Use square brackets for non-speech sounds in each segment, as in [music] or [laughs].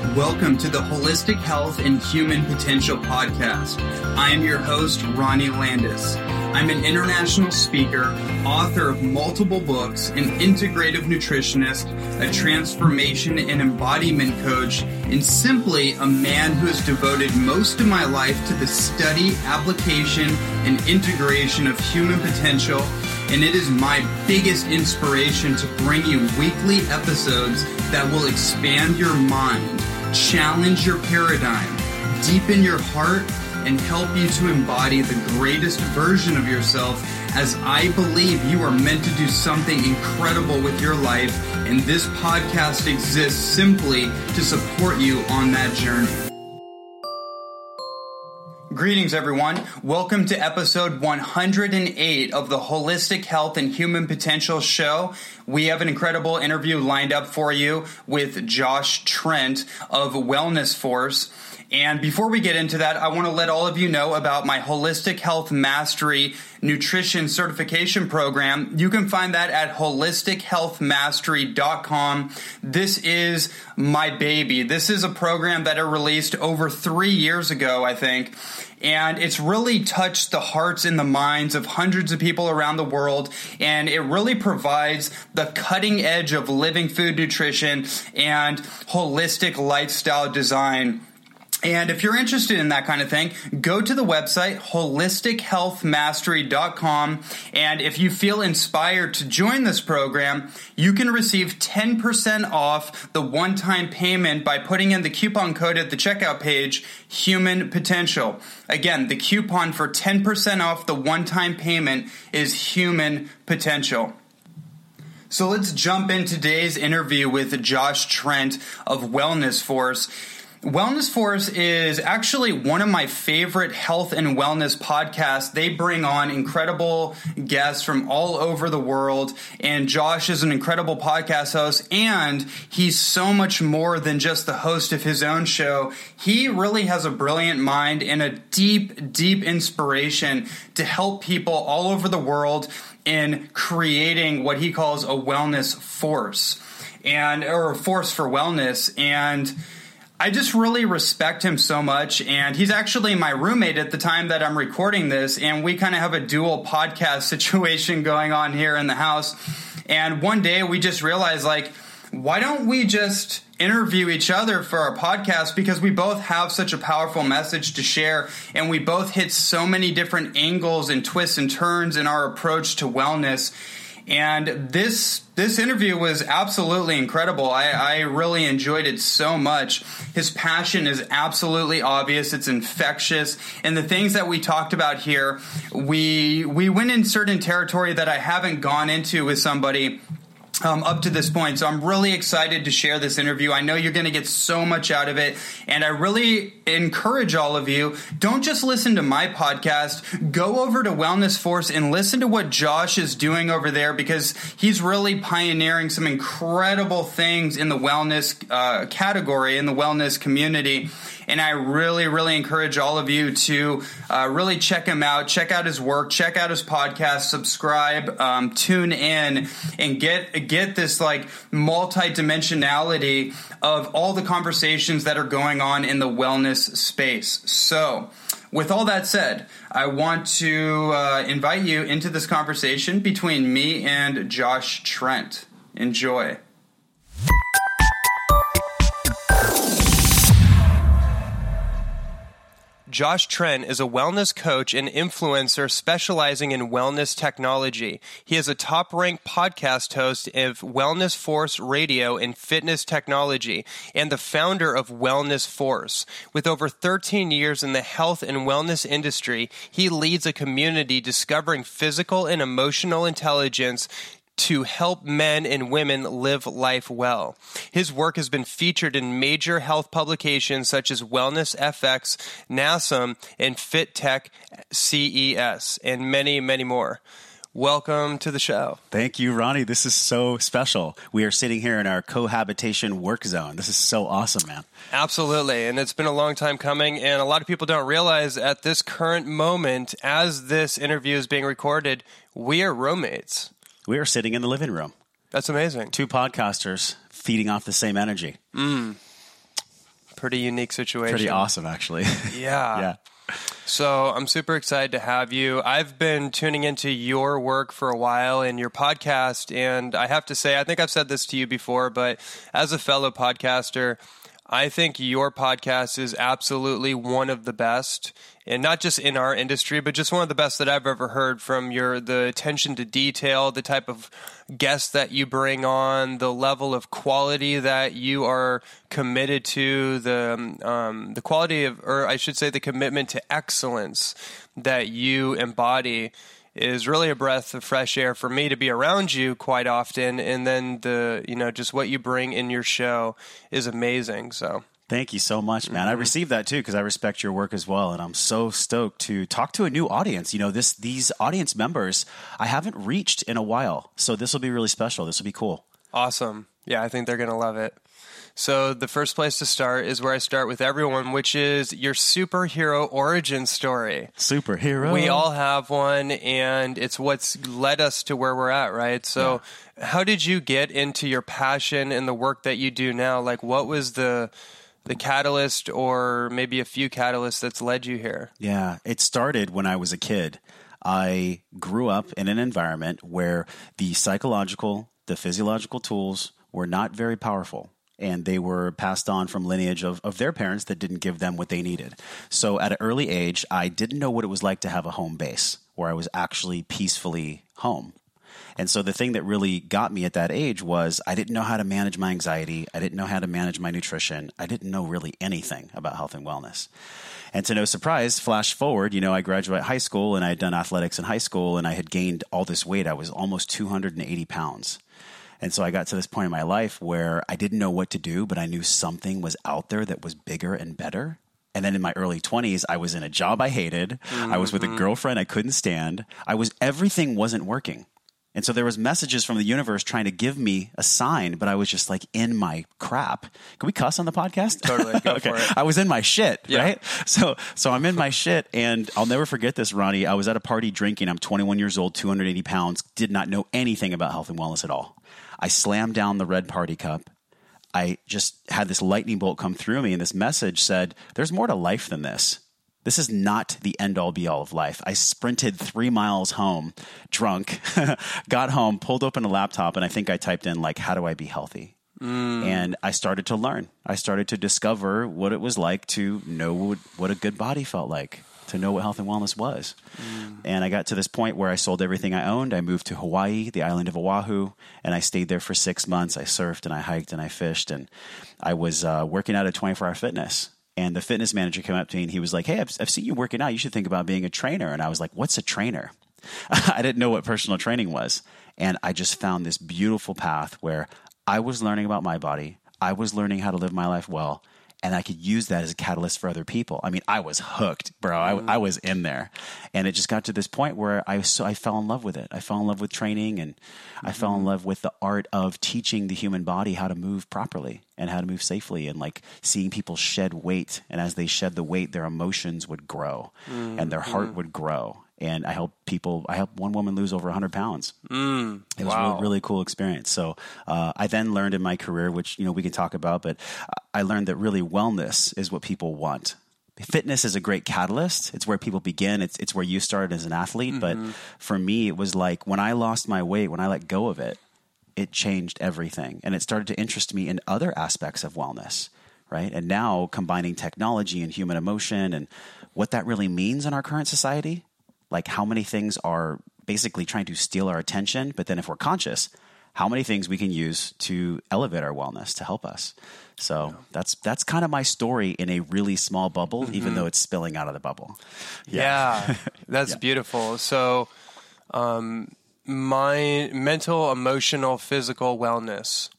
Welcome to the Holistic Health and Human Potential Podcast. I am your host, Ronnie Landis. I'm an international speaker, author of multiple books, an integrative nutritionist, a transformation and embodiment coach, and simply a man who has devoted most of my life to the study, application, and integration of human potential. And it is my biggest inspiration to bring you weekly episodes that will expand your mind challenge your paradigm, deepen your heart, and help you to embody the greatest version of yourself as I believe you are meant to do something incredible with your life, and this podcast exists simply to support you on that journey. Greetings, everyone. Welcome to episode 108 of the Holistic Health and Human Potential Show. We have an incredible interview lined up for you with Josh Trent of Wellness Force. And before we get into that, I want to let all of you know about my Holistic Health Mastery Nutrition Certification Program. You can find that at holistichealthmastery.com. This is my baby. This is a program that I released over three years ago, I think. And it's really touched the hearts and the minds of hundreds of people around the world. And it really provides the cutting edge of living food nutrition and holistic lifestyle design. And if you're interested in that kind of thing, go to the website holistichealthmastery.com. And if you feel inspired to join this program, you can receive 10% off the one time payment by putting in the coupon code at the checkout page, Human Potential. Again, the coupon for 10% off the one time payment is Human Potential. So let's jump in today's interview with Josh Trent of Wellness Force. Wellness Force is actually one of my favorite health and wellness podcasts. They bring on incredible guests from all over the world, and Josh is an incredible podcast host, and he's so much more than just the host of his own show. He really has a brilliant mind and a deep, deep inspiration to help people all over the world in creating what he calls a wellness force and or a force for wellness and I just really respect him so much. And he's actually my roommate at the time that I'm recording this. And we kind of have a dual podcast [laughs] situation going on here in the house. And one day we just realized, like, why don't we just interview each other for our podcast because we both have such a powerful message to share and we both hit so many different angles and twists and turns in our approach to wellness and this this interview was absolutely incredible. I, I really enjoyed it so much. His passion is absolutely obvious. It's infectious, and the things that we talked about here, we we went in certain territory that I haven't gone into with somebody um, up to this point. So I'm really excited to share this interview. I know you're going to get so much out of it. And I really encourage all of you don't just listen to my podcast, go over to Wellness Force and listen to what Josh is doing over there because he's really pioneering some incredible things in the wellness uh, category, in the wellness community. And I really, really encourage all of you to uh, really check him out, check out his work, check out his podcast, subscribe, um, tune in, and get get this like multi dimensionality of all the conversations that are going on in the wellness space. So. with all that said, I want to uh, invite you into this conversation between me and Josh Trent. Enjoy. Josh Trent is a wellness coach and influencer specializing in wellness technology. He is a top ranked podcast host of Wellness Force Radio and Fitness Technology and the founder of Wellness Force. With over 13 years in the health and wellness industry, he leads a community discovering physical and emotional intelligence to help men and women live life well. His work has been featured in major health publications such as Wellness FX, NASM, and Fit Tech CES, and many, many more. Welcome to the show. Thank you, Ronnie. This is so special. We are sitting here in our cohabitation work zone. This is so awesome, man. Absolutely. And it's been a long time coming. And a lot of people don't realize at this current moment, as this interview is being recorded, we are roommates. We are sitting in the living room. That's amazing. Two podcasters feeding off the same energy. Mm. Pretty unique situation. Pretty awesome, actually. [laughs] Yeah. yeah. So I'm super excited to have you. I've been tuning into your work for a while and your podcast, and I have to say, I think I've said this to you before, but as a fellow podcaster, I think your podcast is absolutely one of the best, and not just in our industry, but just one of the best that I've ever heard from your the attention to detail, the type of guests that you bring on, the level of quality that you are committed to, the um, the quality of, or I should say, the commitment to excellence that you embody is really a breath of fresh air for me to be around you quite often and then the you know just what you bring in your show is amazing so Thank you so much, man. Mm-hmm. I received that too because I respect your work as well, and I'm so stoked to talk to a new audience. You know, this these audience members I haven't reached in a while, so this will be really special. This will be cool. Awesome. Yeah, I think they're gonna love it. So the first place to start is where I start with everyone, which is your superhero origin story. Superhero. We all have one, and it's what's led us to where we're at, right? So, yeah. how did you get into your passion and the work that you do now? Like, what was the the catalyst, or maybe a few catalysts that's led you here? Yeah, it started when I was a kid. I grew up in an environment where the psychological, the physiological tools were not very powerful and they were passed on from lineage of, of their parents that didn't give them what they needed. So at an early age, I didn't know what it was like to have a home base where I was actually peacefully home. And so the thing that really got me at that age was I didn't know how to manage my anxiety. I didn't know how to manage my nutrition. I didn't know really anything about health and wellness. And to no surprise, flash forward, you know, I graduated high school and I had done athletics in high school and I had gained all this weight. I was almost 280 pounds. And so I got to this point in my life where I didn't know what to do, but I knew something was out there that was bigger and better. And then in my early 20s, I was in a job I hated. Mm-hmm. I was with a mm-hmm. girlfriend I couldn't stand. I was everything wasn't working. And so there was messages from the universe trying to give me a sign, but I was just like in my crap. Can we cuss on the podcast? Totally. [laughs] okay. I was in my shit, yeah. right? So so I'm in my shit and I'll never forget this, Ronnie. I was at a party drinking. I'm 21 years old, 280 pounds, did not know anything about health and wellness at all. I slammed down the red party cup. I just had this lightning bolt come through me, and this message said, There's more to life than this. This is not the end all be all of life. I sprinted three miles home, drunk, [laughs] got home, pulled open a laptop, and I think I typed in, like, how do I be healthy? Mm. And I started to learn. I started to discover what it was like to know what a good body felt like to know what health and wellness was. Mm. And I got to this point where I sold everything I owned. I moved to Hawaii, the island of Oahu, and I stayed there for six months. I surfed and I hiked and I fished, and I was uh, working out at 24 Hour Fitness. And the fitness manager came up to me and he was like, Hey, I've, I've seen you working out. You should think about being a trainer. And I was like, What's a trainer? [laughs] I didn't know what personal training was. And I just found this beautiful path where I was learning about my body. I was learning how to live my life well and I could use that as a catalyst for other people. I mean, I was hooked, bro. I, I, was in there, and it just got to this point where I so I fell in love with it. I fell in love with training, and mm-hmm. I fell in mm-hmm. love with the art of teaching the human body how to move properly and how to move safely, and like seeing people shed weight, and as they shed the weight, their emotions would grow, mm-hmm. and their heart mm-hmm. would grow, and I helped people. I helped one woman lose over 100 pounds. Mm, it was wow. a really, really, cool experience. So uh, I then learned in my career, which you know we can talk about, but I learned that really wellness is what people want. fitness is a great catalyst. It's where people begin. It's it's where you started as an athlete. But for me, it was like when I lost my weight, when I let go of it, it changed everything, and it started to interest me in other aspects of wellness. Right, and now combining technology and human emotion and what that really means in our current society, like how many things are basically trying to steal our attention, but then if we're conscious, how many things we can use to elevate our wellness to help us. So that's that's kind of my story in a really small bubble, even though it's spilling out of the bubble. Yeah, [laughs] that's beautiful. So, um, my mental, emotional, physical wellness.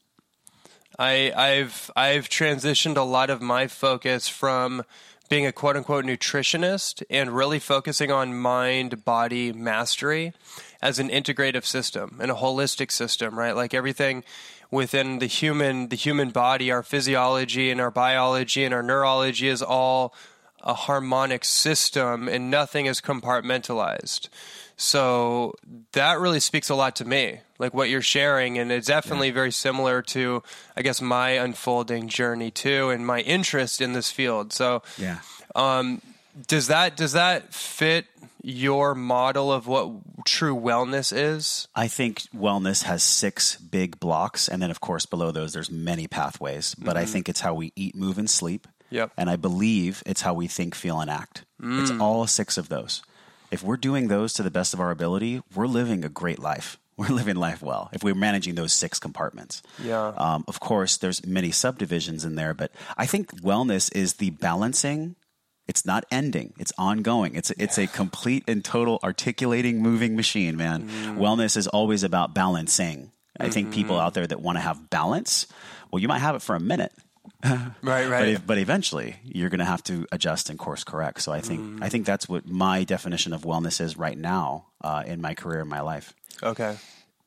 I, I've I've transitioned a lot of my focus from being a quote unquote nutritionist and really focusing on mind body mastery as an integrative system and a holistic system, right? Like everything within the human the human body, our physiology and our biology and our neurology is all a harmonic system and nothing is compartmentalized. So that really speaks a lot to me, like what you're sharing. And it's definitely very similar to, I guess, my unfolding journey too and my interest in this field. So, Yeah. um, does that does that fit your model of what true wellness is? I think wellness has six big blocks, and then of course below those there's many pathways. But I think it's how we eat, move, and sleep. Yep. And I believe it's how we think, feel, and act. It's all six of those. If we're doing those to the best of our ability, we're living a great life. [laughs] We're living life well if we're managing those six compartments. Yeah. Um, of course, there's many subdivisions in there, but I think wellness is the balancing. It's not ending. It's ongoing. It's it's a complete and total articulating, moving machine, man. Wellness is always about balancing. I think people out there that want to have balance, well, you might have it for a minute, [laughs] Right, but, right. ev- but eventually you're going to have to adjust and course correct. So I think I think that's what my definition of wellness is right now uh, in my career, in my life. okay.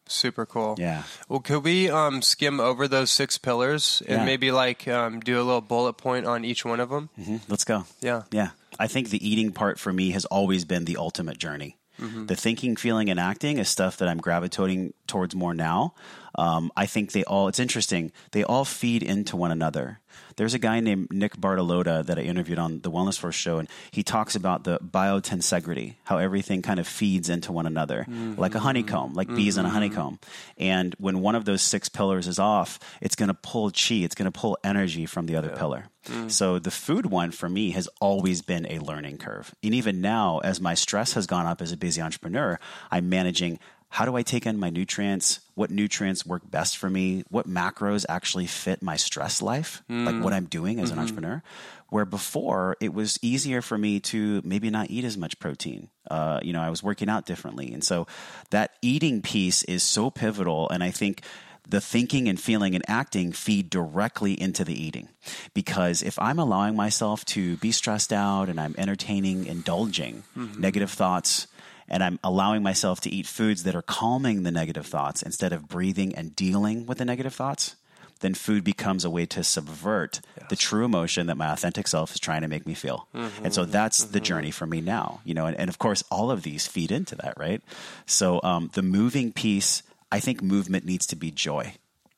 Super cool. Yeah. Well, could we um, skim over those six pillars and Yeah. maybe like um, do a little bullet point on each one of them? Let's go. Yeah. Yeah. I think the eating part for me has always been the ultimate journey. The thinking, feeling, and acting is stuff that I'm gravitating towards more now. Um, I think they all, it's interesting, they all feed into one another. There's a guy named Nick Bartolotta that I interviewed on the Wellness Force show, and he talks about the biotensegrity, how everything kind of feeds into one another, mm-hmm. like a honeycomb, like bees in a mm-hmm. honeycomb. And when one of those six pillars is off, it's going to pull chi, it's going to pull energy from the other pillar. Mm. So the food one for me has always been a learning curve. And even now, as my stress has gone up as a busy entrepreneur, I'm managing how do I take in my nutrients? What nutrients work best for me? What macros actually fit my stress life? Like what hmm. I'm doing as an mm-hmm. entrepreneur. Where before it was easier for me to maybe not eat as much protein. Uh, you know, I was working out differently. And so that eating piece is so pivotal. And I think the thinking and feeling and acting feed directly into the eating. Because if I'm allowing myself to be stressed out and I'm entertaining, indulging mm-hmm. negative thoughts, and I'm allowing myself to eat foods that are calming the negative thoughts instead of breathing and dealing with the negative thoughts, then food becomes a way to subvert the true emotion that my authentic self is trying to make me feel. And so mm-hmm. that's the mm-hmm. journey for me now, you know, and, and of course, all of these feed into that, right? So um, the moving piece, I think movement needs to be joy.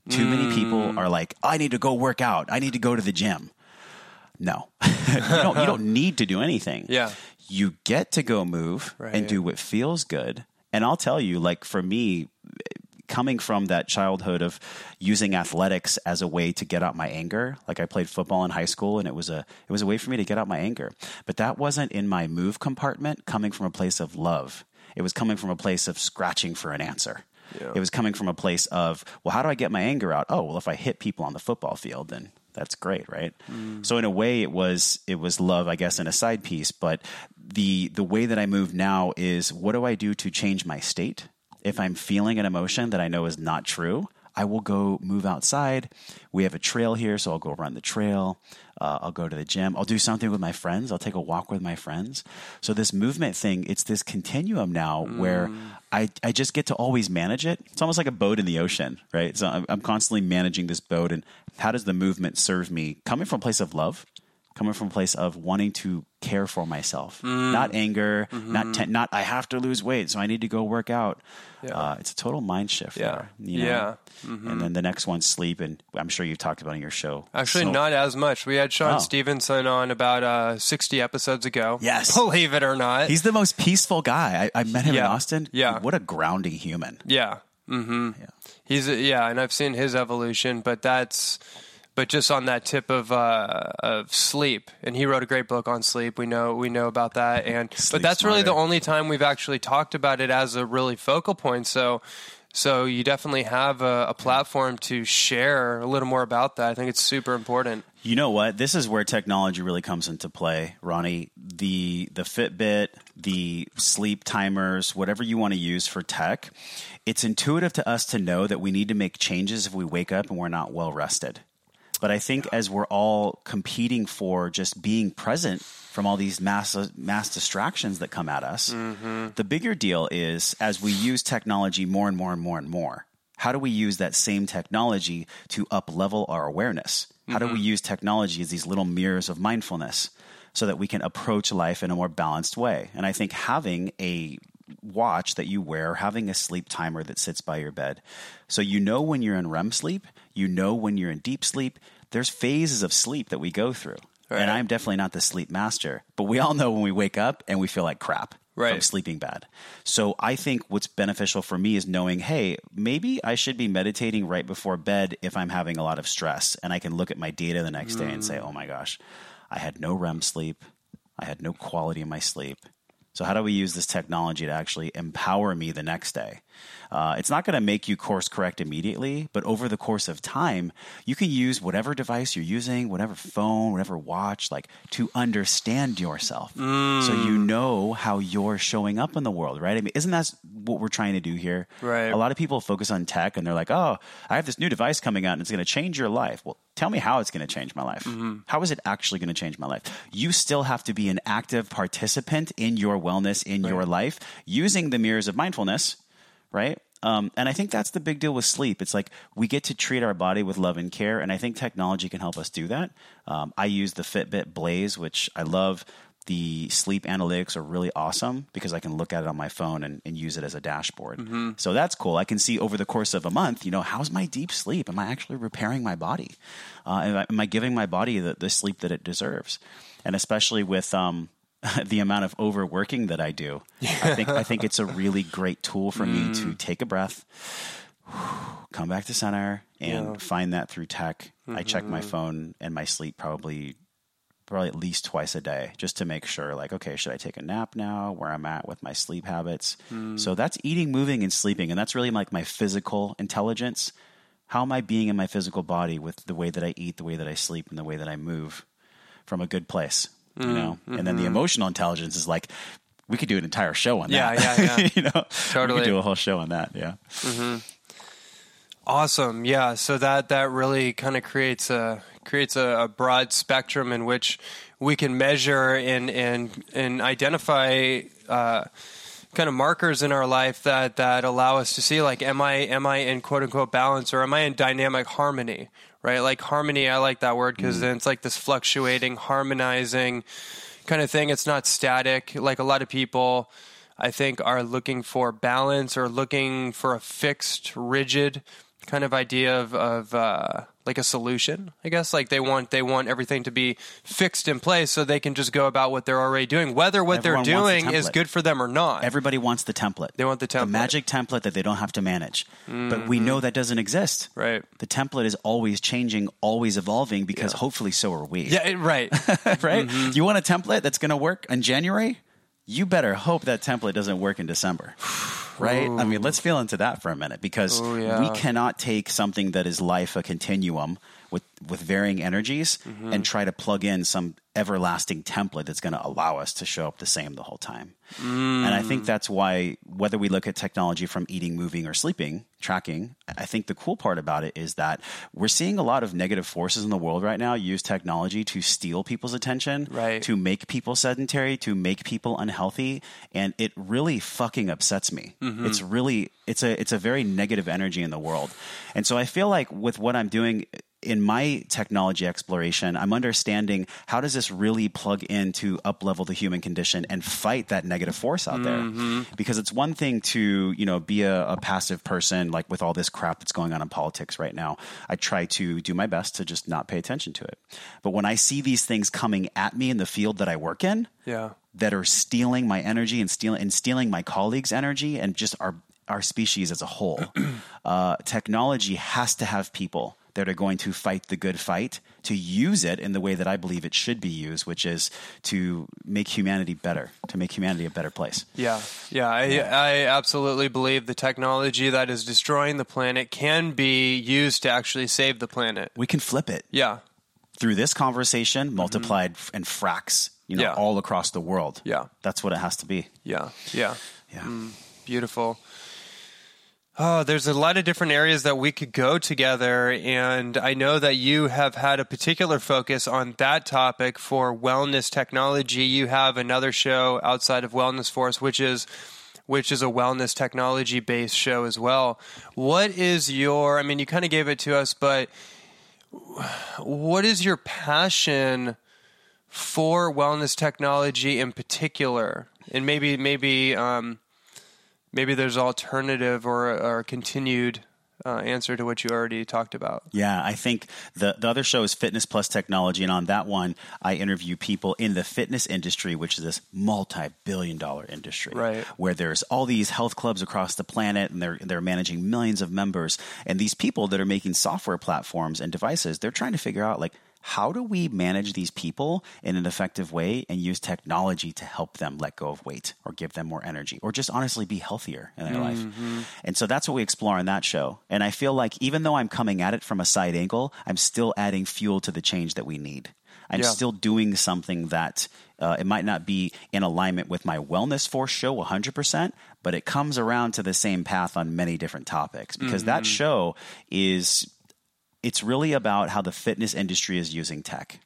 Too many people mm. are like, I need to go work out. I need to go to the gym. No, [laughs] you don't. You don't [laughs] need to do anything. Yeah. You get to go move and do what feels good. And I'll tell you, like for me, coming from that childhood of using athletics as a way to get out my anger, like I played football in high school, and it was a it was a way for me to get out my anger. But that wasn't in my move compartment, coming from a place of love. It was coming from a place of scratching for an answer. It was coming from a place of, well, how do I get my anger out? Oh, well, if I hit people on the football field, then that's great, right? Mm. So in a way, it was it was love, I guess, in a side piece. But the the way that I move now is, what do I do to change my state? If I'm feeling an emotion that I know is not true, I will go move outside. We have a trail here, so I'll go run the trail. Uh, I'll go to the gym. I'll do something with my friends. I'll take a walk with my friends. So this movement thing, it's this continuum now where I, I just get to always manage it. It's almost like a boat in the ocean, right? So I'm, I'm constantly managing this boat. And how does the movement serve me? Coming from a place of love, coming from a place of wanting to care for myself, not anger, not te- not I have to lose weight, so I need to go work out. Uh, it's a total mind shift. Yeah. there, you know? Yeah. And then the next one's sleep, and I'm sure you've talked about it in your show. Actually, So- not as much. We had Shawn Oh. Stevenson on about uh, 60 episodes ago. Yes. Believe it or not. He's the most peaceful guy. I, I met him in Austin. Yeah. What a grounding human. Yeah. Mm-hmm. He's yeah, and I've seen his evolution, but that's but just on that tip of uh, of sleep, and he wrote a great book on sleep. We know we know about that, and but that's really the only time we've actually talked about it as a really focal point. So. So you definitely have a, a platform to share a little more about that. I think it's super important. You know what? This is where technology really comes into play, Ronnie. The the Fitbit, the sleep timers, whatever you want to use for tech, it's intuitive to us to know that we need to make changes if we wake up and we're not well rested. But I think as we're all competing for just being present from all these mass mass distractions that come at us, mm-hmm. the bigger deal is as we use technology more and more and more and more. How do we use that same technology to up level our awareness? How do we mm-hmm. use technology as these little mirrors of mindfulness so that we can approach life in a more balanced way? And I think having a watch that you wear, having a sleep timer that sits by your bed. So you know when you're in REM sleep, you know when you're in deep sleep. There's phases of sleep that we go through. And I'm definitely not the sleep master, but we all know when we wake up and we feel like crap from sleeping bad. So I think what's beneficial for me is knowing, hey, maybe I should be meditating right before bed if I'm having a lot of stress and I can look at my data the next day and say, mm. oh my gosh, I had no REM sleep. I had no quality in my sleep. So how do we use this technology to actually empower me the next day? Uh, it's not going to make you course correct immediately, but over the course of time, you can use whatever device you're using, whatever phone, whatever watch, like to understand yourself, so you know how you're showing up in the world, right? I mean, isn't that what we're trying to do here? Right. A lot of people focus on tech and they're like, "Oh, I have this new device coming out and it's going to change your life." Well, tell me how it's going to change my life. How is it actually going to change my life? You still have to be an active participant in your wellness in your life using the mirrors of mindfulness, right? Um, and I think that's the big deal with sleep. It's like we get to treat our body with love and care, and I think technology can help us do that. Um, I use the Fitbit Blaze, which I love. The sleep analytics are really awesome because I can look at it on my phone and, and use it as a dashboard. So that's cool. I can see over the course of a month, you know, how's my deep sleep? Am I actually repairing my body? Uh, am, I, am I giving my body the, the sleep that it deserves? And especially with um, [laughs] the amount of overworking that I do, I think I think it's a [laughs] really great tool for me to take a breath, come back to center, and find that through tech. I check my phone and my sleep probably probably at least twice a day just to make sure like okay should i take a nap now where i'm at with my sleep habits? Hmm. So that's eating moving and sleeping and that's really like my physical intelligence. How am i being in my physical body with the way that i eat the way that i sleep and the way that i move from a good place you hmm. know? And then the mm-hmm. emotional intelligence is like we could do an entire show on that. yeah, yeah. [laughs] Yeah. You know? Totally. we could do a whole show on that yeah mm-hmm. Awesome. Yeah. So that that really kind of creates a creates a, a broad spectrum in which we can measure and and and identify uh, kind of markers in our life that that allow us to see like am I am I in quote unquote balance or am I in dynamic harmony? Right. Like harmony. I like that word because then it's like this fluctuating, harmonizing kind of thing. It's not static. Like a lot of people. I think are looking for balance or looking for a fixed, rigid kind of idea of, of uh, like a solution. I guess like they want they want everything to be fixed in place so they can just go about what they're already doing, whether what Everyone they're doing is good for them or not. everybody wants the template They want the template. Mm-hmm. the magic template that they don't have to manage but we know that doesn't exist right. the template is always changing, always evolving because hopefully so are we. Yeah. Right. [laughs] right? Mm-hmm. You want a template that's going to work in January? You better hope that template doesn't work in December. [sighs] Right? I mean, let's feel into that for a minute because Oh, yeah. we cannot take something that is life a continuum with with varying energies Mm-hmm. and try to plug in some everlasting template that's going to allow us to show up the same the whole time. And I Mm. think that's why whether we look at technology from eating, moving, or sleeping, tracking, I think the cool part about it is that we're seeing a lot of negative forces in the world right now use technology to steal people's attention, Right. to make people sedentary, to make people unhealthy, and it really fucking upsets me. It's really it's a it's a very negative energy in the world. And so I feel like with what I'm doing in my technology exploration, I'm understanding how does this really plug in to uplevel the human condition and fight that negative force out there? Because it's one thing to you know be a, a passive person like with all this crap that's going on in politics right now. I try to do my best to just not pay attention to it. But when I see these things coming at me in the field that I work in, Yeah. that are stealing my energy and stealing and stealing my colleagues' energy and just our our species as a whole. [clears throat] uh, technology has to have people that are going to fight the good fight to use it in the way that I believe it should be used, which is to make humanity better, to make humanity a better place. Yeah, yeah, I, I absolutely believe the technology that is destroying the planet can be used to actually save the planet. We can flip it Yeah, through this conversation, mm-hmm. multiplied f and fracks, you know, Yeah. all across the world. Yeah. that's what it has to be. yeah, yeah. Yeah. Mm, beautiful. Oh, there's a lot of different areas that we could go together. And I know that you have had a particular focus on that topic for wellness technology. You have another show outside of Wellness Force, which is which is a wellness technology based show as well. What is your I mean you kind of gave it to us, but what is your passion for wellness technology in particular? And maybe maybe um, maybe there's alternative or or continued uh, answer to what you already talked about. Yeah, I think the the other show is Fitness Plus Technology, and on that one, I interview people in the fitness industry, which is this multi-billion dollar industry, Right. Where there's all these health clubs across the planet, and they're they're managing millions of members, and these people that are making software platforms and devices, they're trying to figure out like. How do we manage these people in an effective way and use technology to help them let go of weight or give them more energy or just honestly be healthier in their life? And so that's what we explore on that show. And I feel like even though I'm coming at it from a side angle, I'm still adding fuel to the change that we need. I'm Yeah. still doing something that uh, it might not be in alignment with my Wellness Force show 100%, but it comes around to the same path on many different topics because that show is it's really about how the fitness industry is using tech.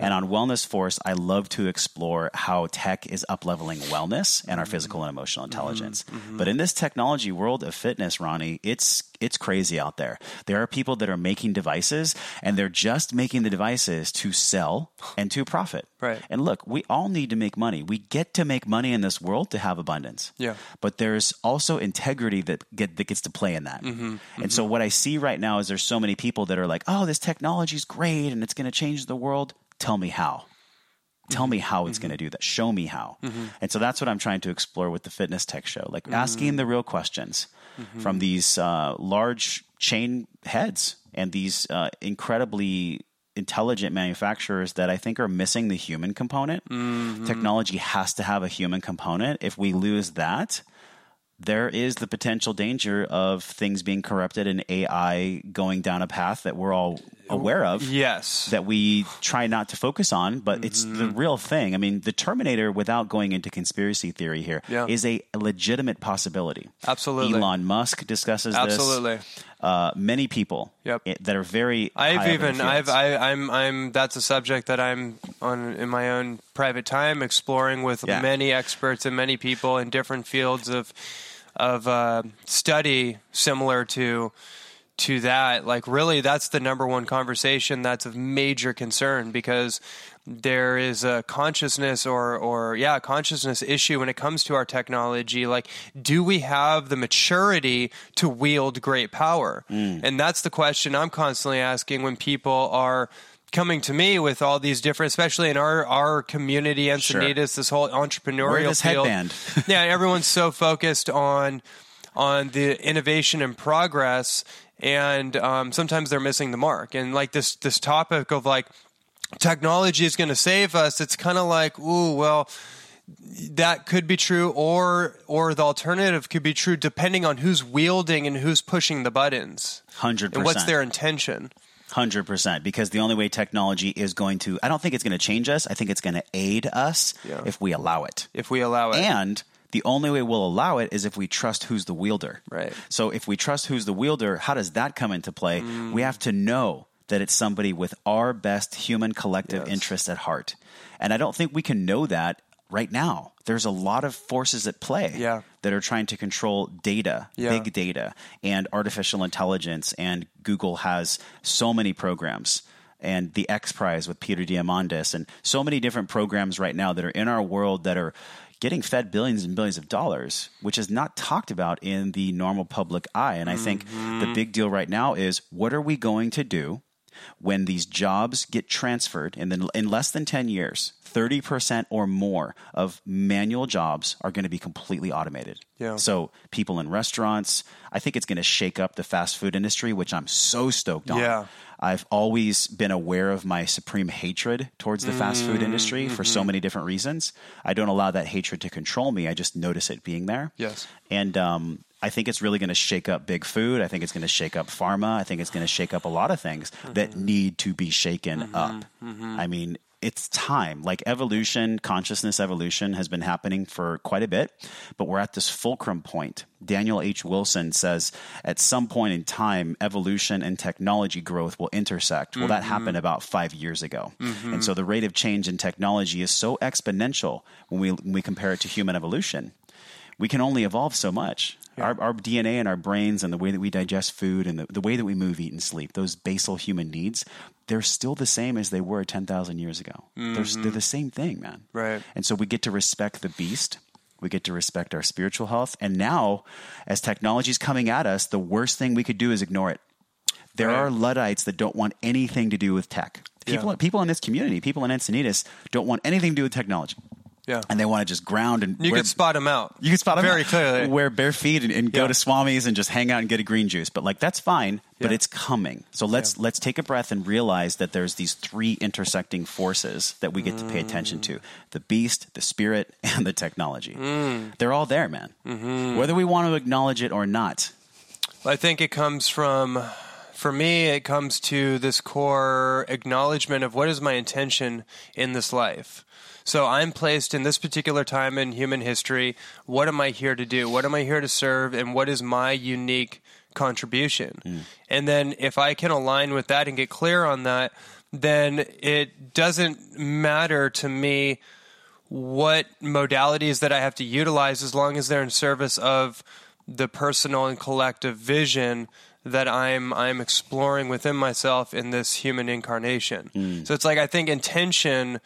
And on Wellness Force, I love to explore how tech is upleveling wellness and our physical and emotional mm-hmm. intelligence. Mm-hmm. But in this technology world of fitness, Ronnie, it's it's crazy out there. There are people that are making devices and they're just making the devices to sell and to profit. Right. And look, we all need to make money. We get to make money in this world to have abundance. Yeah. But there's also integrity that get that gets to play in that. Mm-hmm. And so what I see right now is there's so many people that are like, "Oh, this technology is great and it's going to change the world." Tell me how. Tell me mm-hmm. how it's going to mm-hmm. do that. Show me how. Mm-hmm. And so that's what I'm trying to explore with the fitness tech show, like asking the real questions from these uh, large chain heads and these uh, incredibly intelligent manufacturers that I think are missing the human component. Technology has to have a human component. If we lose that, there is the potential danger of things being corrupted and AI going down a path that we're all aware of Yes. that we try not to focus on, but it's the Mm-hmm. real thing. I mean, the Terminator, without going into conspiracy theory here, is Yeah. a legitimate possibility. Absolutely. Elon Musk discusses Absolutely. this. Uh, many people Yep. that are very. I've even I've. I, I'm I'm that's a subject that I'm on in my own private time exploring with Yeah. many experts and many people in different fields of of uh, study similar to to that. Like really, that's the number one conversation that's of major concern because there is a consciousness or or yeah consciousness issue when it comes to our technology like do we have the maturity to wield great power and that's the question i'm constantly asking when people are coming to me with all these different especially in our our community Encinitas, this whole entrepreneurial Wear this field. headband. [laughs] yeah everyone's so focused on on the innovation and progress and um, sometimes they're missing the mark. And like this this topic of like technology is going to save us it's kind of like ooh well that could be true or or the alternative could be true depending on who's wielding and who's pushing the buttons. 100%. and what's their intention Hundred percent, because the only way technology is going to, I don't think it's going to change us. I think it's going to aid us Yeah. if we allow it. if we allow it And the only way we'll allow it is if we trust who's the wielder. Right. So if we trust who's the wielder, how does that come into play? Mm. We have to know that it's somebody with our best human collective Yes. interest at heart. And I don't think we can know that right now. There's a lot of forces at play Yeah. that are trying to control data, Yeah. big data, and artificial intelligence. And Google has so many programs. And the X Prize with Peter Diamandis, and so many different programs right now that are in our world that are getting fed billions and billions of dollars, which is not talked about in the normal public eye. And I think the mm-hmm. big deal right now is what are we going to do when these jobs get transferred and then in less than 10 years 30% or more of manual jobs are going to be completely automated Yeah. so people in restaurants i think it's going to shake up the fast food industry which i'm so stoked on Yeah. i've always been aware of my supreme hatred towards the fast food mm-hmm. industry for so mm-hmm. many different reasons i don't allow that hatred to control me i just notice it being there Yes. and um, I think it's really going to shake up big food. I think it's going to shake up pharma. I think it's going to shake up a lot of things that mm-hmm. need to be shaken up. I mean, it's time. Like evolution, consciousness evolution has been happening for quite a bit, but we're at this fulcrum point. Daniel H. Wilson says at some point in time, evolution and technology growth will intersect. Well, that mm-hmm. happened about five years ago. Mm-hmm. And so the rate of change in technology is so exponential when we, when we compare it to human evolution we can only evolve so much. Our, our DNA and our brains and the way that we digest food and the, the way that we move, eat, and sleep, those basal human needs, they're still the same as they were 10,000 years ago. They're, they're mm-hmm. the same thing, man. Right. And so we get to respect the beast. We get to respect our spiritual health. And now, as technology's coming at us, the worst thing we could do is ignore it. There Right. are Luddites that don't want anything to do with tech. People, Yeah. people in this community, people in Encinitas, don't want anything to do with technology. Yeah. And they want to just ground and You wear- could spot them out. you can spot them out. very out. clearly. Wear bare feet and, and go Yeah. to Swami's and just hang out and get a green juice. But like that's fine, but it's coming. So let's let's take a breath and realize that there's these three intersecting forces that we get to pay attention to: the beast, the spirit, [laughs] and the technology. Mm. They're all there, man. Mm-hmm. Whether we want to acknowledge it or not. I think it comes from, for me, it comes to this core acknowledgement of what is my intention in this life. So I'm placed in this particular time in human history. What am I here to do? What am I here to serve? And what is my unique contribution? Hmm. And then if I can align with that and get clear on that, then it doesn't matter to me what modalities that I have to utilize as long as they're in service of the personal and collective vision that I'm I'm exploring within myself in this human incarnation. Hmm. So it's like I think intention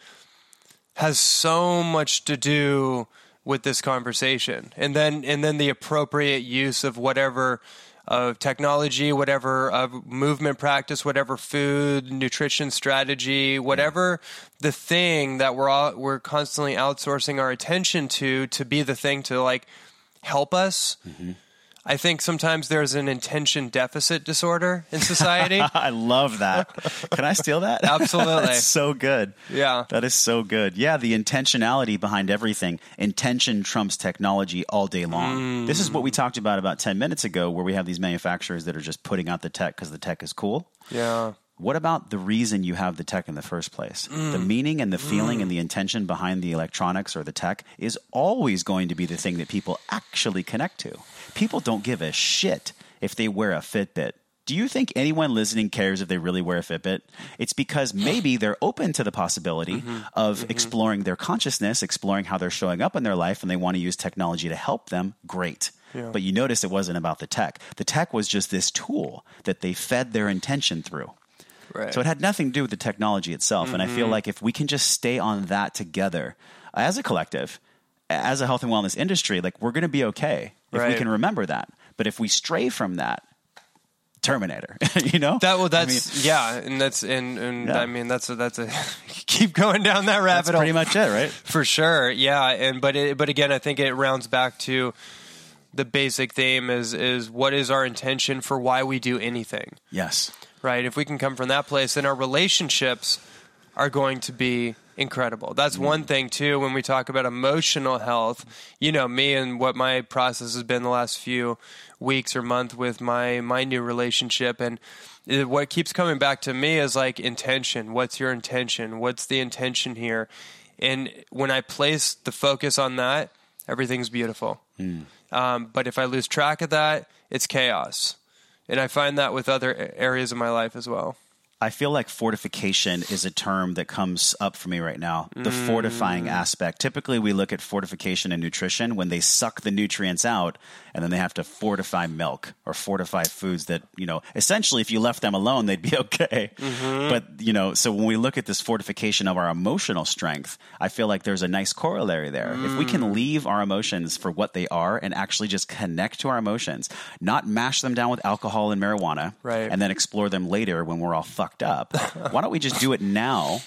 has so much to do with this conversation. And then and then the appropriate use of whatever of technology, whatever of movement practice, whatever food, nutrition strategy, whatever the thing that we're all, we're constantly outsourcing our attention to to be the thing to like help us. Mm-hmm. I think sometimes there's an intention deficit disorder in society. [laughs] I love that. Can I steal that? [laughs] Absolutely. That's so good. Yeah. That is so good. Yeah, the intentionality behind everything. Intention trumps technology all day long. Mm. This is what we talked about about 10 minutes ago where we have these manufacturers that are just putting out the tech because the tech is cool. yeah. What about the reason you have the tech in the first place? The mm. meaning and the feeling and mm. the intention behind the electronics or the tech is always going to be the thing that people actually connect to. People don't give a shit if they wear a Fitbit. Do you think anyone listening cares if they really wear a Fitbit? It's because [sighs] maybe they're open to the possibility mm-hmm. of mm-hmm. exploring their consciousness, exploring how they're showing up in their life, and they want to use technology to help them. Great. But you notice it wasn't about the tech. The tech was just this tool that they fed their intention through. Right. So it had nothing to do with the technology itself. And I feel mm-hmm. like if we can just stay on that together uh, as a collective, as a health and wellness industry, like we're going to be okay if we can remember that. But if we stray from that, Terminator, [laughs] you know? That well, I that's mean, yeah, and that's and and Yeah. I mean that's a, that's a [laughs] keep going down that that's rabbit hole pretty much it, right? [laughs] for sure. Yeah, and but it, but again, I think it rounds back to the basic theme is is what is our intention for why we do anything, Yes. Right? If we can come from that place, then our relationships are going to be incredible. That's one thing too when we talk about emotional health. You know, me and what my process has been the last few weeks or month with my my new relationship and what keeps coming back to me is like intention. What's your intention? What's the intention here? And when I place the focus on that, everything's beautiful. Um, but if I lose track of that, it's chaos. And I find that with other areas of my life as well. I feel like fortification is a term that comes up for me right now. The mm. fortifying aspect. Typically, we look at fortification and nutrition when they suck the nutrients out and then they have to fortify milk or fortify foods that, you know, essentially, if you left them alone, they'd be [laughs] okay. Mm-hmm. But, you know, so when we look at this fortification of our emotional strength, I feel like there's a nice corollary there. If we can mm. leave our emotions for what they are and actually just connect to our emotions, not mash them down with alcohol and marijuana, Right. and then explore them later when we're all fucked up. Why don't we just do it now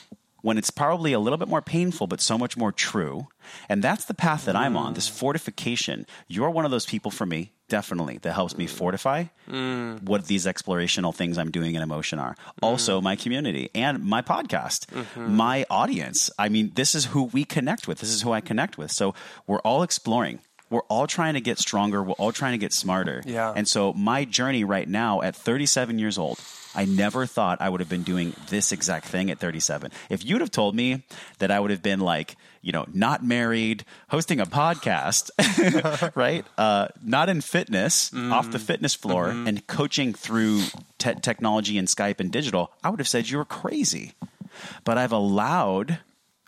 when it's probably a little bit more painful, but so much more true? And that's the path that I'm on, this fortification. You're one of those people for me, definitely, that helps me fortify mm. what these explorational things I'm doing in emotion are. Mm. Also, my community and my podcast, mm-hmm. my audience. I mean, this is who we connect with. This is who I connect with. So we're all exploring. We're all trying to get stronger. We're all trying to get smarter. Yeah. And so my journey right now at 37 years old, I never thought I would have been doing this exact thing at 37. If you'd have told me that I would have been like, you know, not married, hosting a podcast, [laughs] right? Uh, not in fitness, off the fitness floor, and coaching through te- technology and Skype and digital, I would have said you were crazy. But I've allowed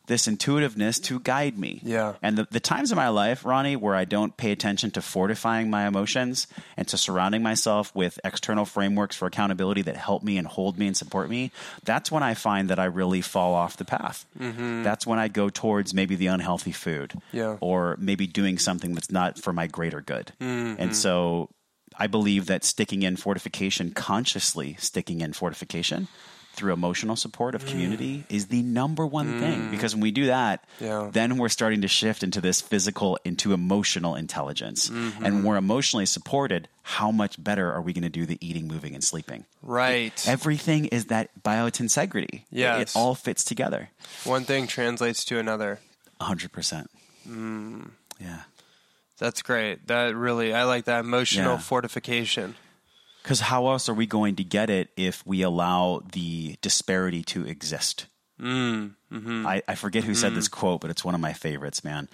this intuitiveness to guide me. Yeah. And the, the times in my life, Ronnie, where I don't pay attention to fortifying my emotions and to surrounding myself with external frameworks for accountability that help me and hold me and support me, that's when I find that I really fall off the path. Mm-hmm. That's when I go towards maybe the unhealthy food Yeah. or maybe doing something that's not for my greater good. And mm-hmm. so I believe that sticking in fortification, consciously sticking in fortification through emotional support of community is the number one thing. Because when we do that, Yeah. then we're starting to shift into this physical, into emotional intelligence. Mm-hmm. And when we're emotionally supported, how much better are we going to do the eating, moving, and sleeping? Right. Everything is that biotensegrity. It- Yes. It all fits together. One thing translates to another. 100%. Mm. Yeah. That's great. That really, I like that emotional Yeah. fortification. Because how else are we going to get it if we allow the disparity to exist? Mm, mm-hmm. I, I forget who said this quote, but it's one of my favorites, man.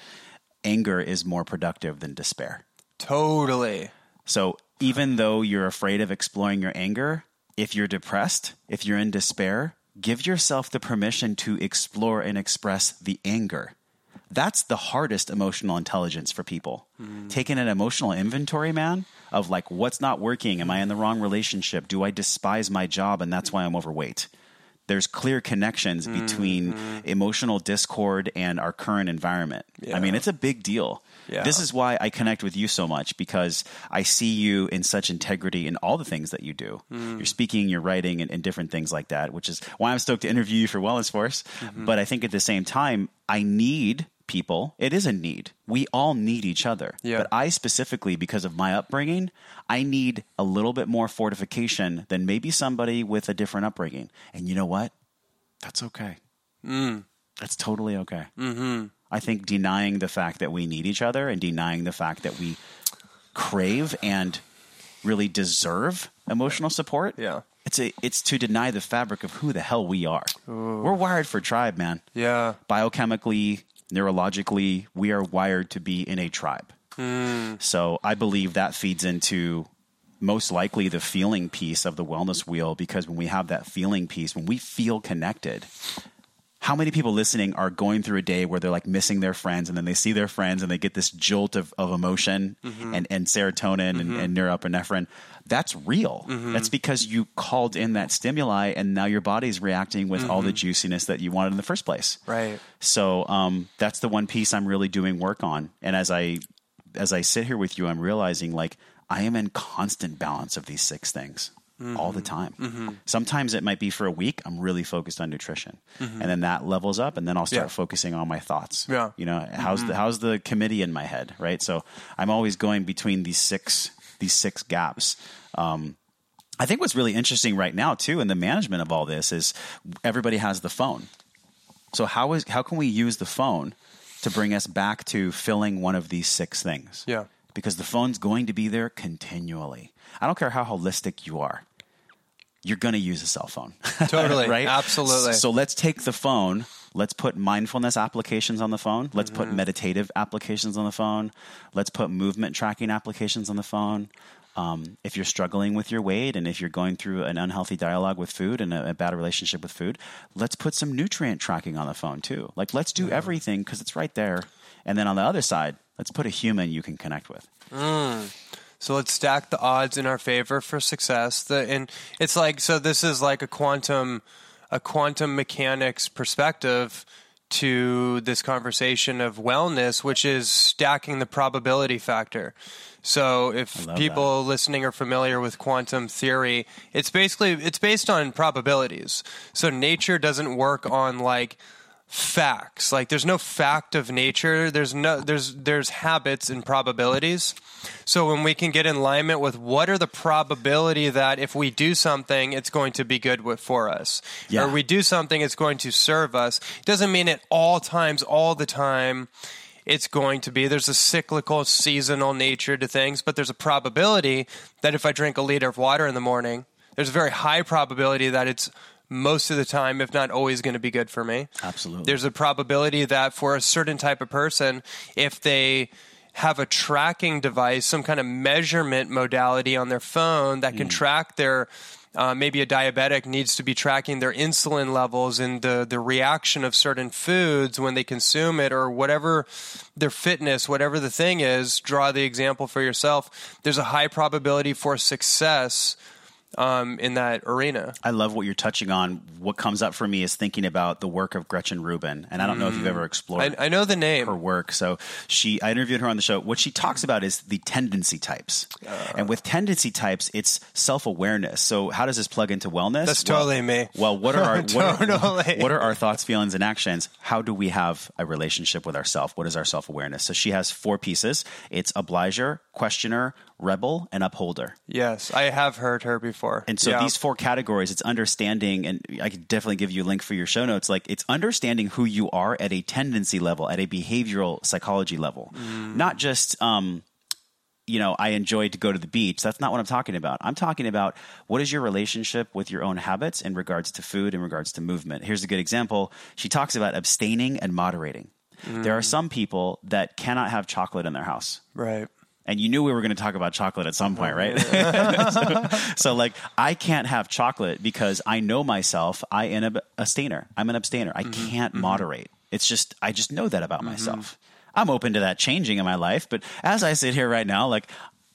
Anger is more productive than despair. Totally. So even though you're afraid of exploring your anger, if you're depressed, if you're in despair, give yourself the permission to explore and express the anger. That's the hardest emotional intelligence for people. Taking an emotional inventory, man, of like what's not working. Am I in the wrong relationship? Do I despise my job and that's why I'm overweight? There's clear connections between mm-hmm. emotional discord and our current environment. I mean, it's a big deal. Yeah. This is why I connect with you so much because I see you in such integrity in all the things that you do. Mm. You're speaking, you're writing, and, and different things like that, which is why I'm stoked to interview you for Wellness Force. Mm-hmm. But I think at the same time, I need people. It is a need. We all need each other. Yeah. But I specifically, because of my upbringing, I need a little bit more fortification than maybe somebody with a different upbringing. And you know what? That's okay. That's totally okay. Mm-hmm. I think denying the fact that we need each other and denying the fact that we crave and really deserve emotional support. Yeah. It's a it's to deny the fabric of who the hell we are. We're wired for tribe, man. Yeah. Biochemically, neurologically, we are wired to be in a tribe. Hmm. So I believe that feeds into most likely the feeling piece of the wellness wheel because when we have that feeling piece, when we feel connected, how many people listening are going through a day where they're like missing their friends and then they see their friends and they get this jolt of, of emotion mm-hmm. and, and serotonin and, mm-hmm. and norepinephrine? That's real. Mm-hmm. That's because you called in that stimuli and now your body's reacting with all the juiciness that you wanted in the first place. Right. So um, that's the one piece I'm really doing work on. And as I as I sit here with you, I'm realizing like I am in constant balance of these six things all the mm-hmm. time. Mm-hmm. Sometimes it might be for a week. I'm really focused on nutrition, mm-hmm. and then that levels up, and then I'll start Yeah. focusing on my thoughts. Yeah. you know how's the how's the committee in my head, right? So I'm always going between these six these six gaps. Um, I think what's really interesting right now too in the management of all this is everybody has the phone. So how is how can we use the phone to bring us back to filling one of these six things? Yeah. Because the phone's going to be there continually. I don't care how holistic you are. You're going to use a cell phone. [laughs] Totally. right? Absolutely. So let's take the phone, let's put mindfulness applications on the phone, let's put mm-hmm. meditative applications on the phone, let's put movement tracking applications on the phone. Um, if you're struggling with your weight and if you're going through an unhealthy dialogue with food and a, a bad relationship with food, let's put some nutrient tracking on the phone too. Like, let's do mm. everything because it's right there. And then on the other side, let's put a human you can connect with. Mm. So let's stack the odds in our favor for success. The, and it's like so. This is like a quantum, a quantum mechanics perspective to this conversation of wellness, which is stacking the probability factor. So if people listening are familiar with quantum theory, it's basically it's based on probabilities. So nature doesn't work on like facts. Like there's no fact of nature. There's no there's there's habits and probabilities. So when we can get in alignment with what are the probability that if we do something, it's going to be good with, for us, Yeah. or we do something, it's going to serve us. Doesn't mean at all times, all the time. It's going to be. There's a cyclical, seasonal nature to things, but there's a probability that if I drink a liter of water in the morning, there's a very high probability that it's most of the time, if not always, going to be good for me. Absolutely. There's a probability that for a certain type of person, if they have a tracking device, some kind of measurement modality on their phone that can track their uh, maybe a diabetic needs to be tracking their insulin levels and the, the reaction of certain foods when they consume it or whatever their fitness, whatever the thing is, draw the example for yourself. There's a high probability for success um, in that arena. I love what you're touching on. What comes up for me is thinking about the work of Gretchen Rubin, and I don't know if you've ever explored I, I know the name. her work. So she, I interviewed her on the show. What she talks about is the tendency types, and with tendency types, it's self awareness. So how does this plug into wellness? That's Well- totally me. Well, what are our [laughs] what, are, Totally. what are our thoughts, feelings, and actions? How do we have a relationship with ourself? What is our self awareness? So she has four pieces. It's obliger, questioner, rebel, and upholder. Yes, I have heard her before. And so Yeah. these four categories, it's understanding, and I could definitely give you a link for your show notes. Like it's understanding who you are at a tendency level, at a behavioral psychology level, not just. Um, you know, I enjoy to go to the beach. That's not what I'm talking about. I'm talking about what is your relationship with your own habits in regards to food, in regards to movement. Here's a good example. She talks about abstaining and moderating. There are some people that cannot have chocolate in their house right. And you knew we were going to talk about chocolate at some point, right? Uh-huh. so, [laughs] so, like, I can't have chocolate because I know myself. I am a abstainer. I'm an abstainer. I mm-hmm. can't mm-hmm. moderate. It's just I just know that about mm-hmm. myself. I'm open to that changing in my life, but as I sit here right now, like.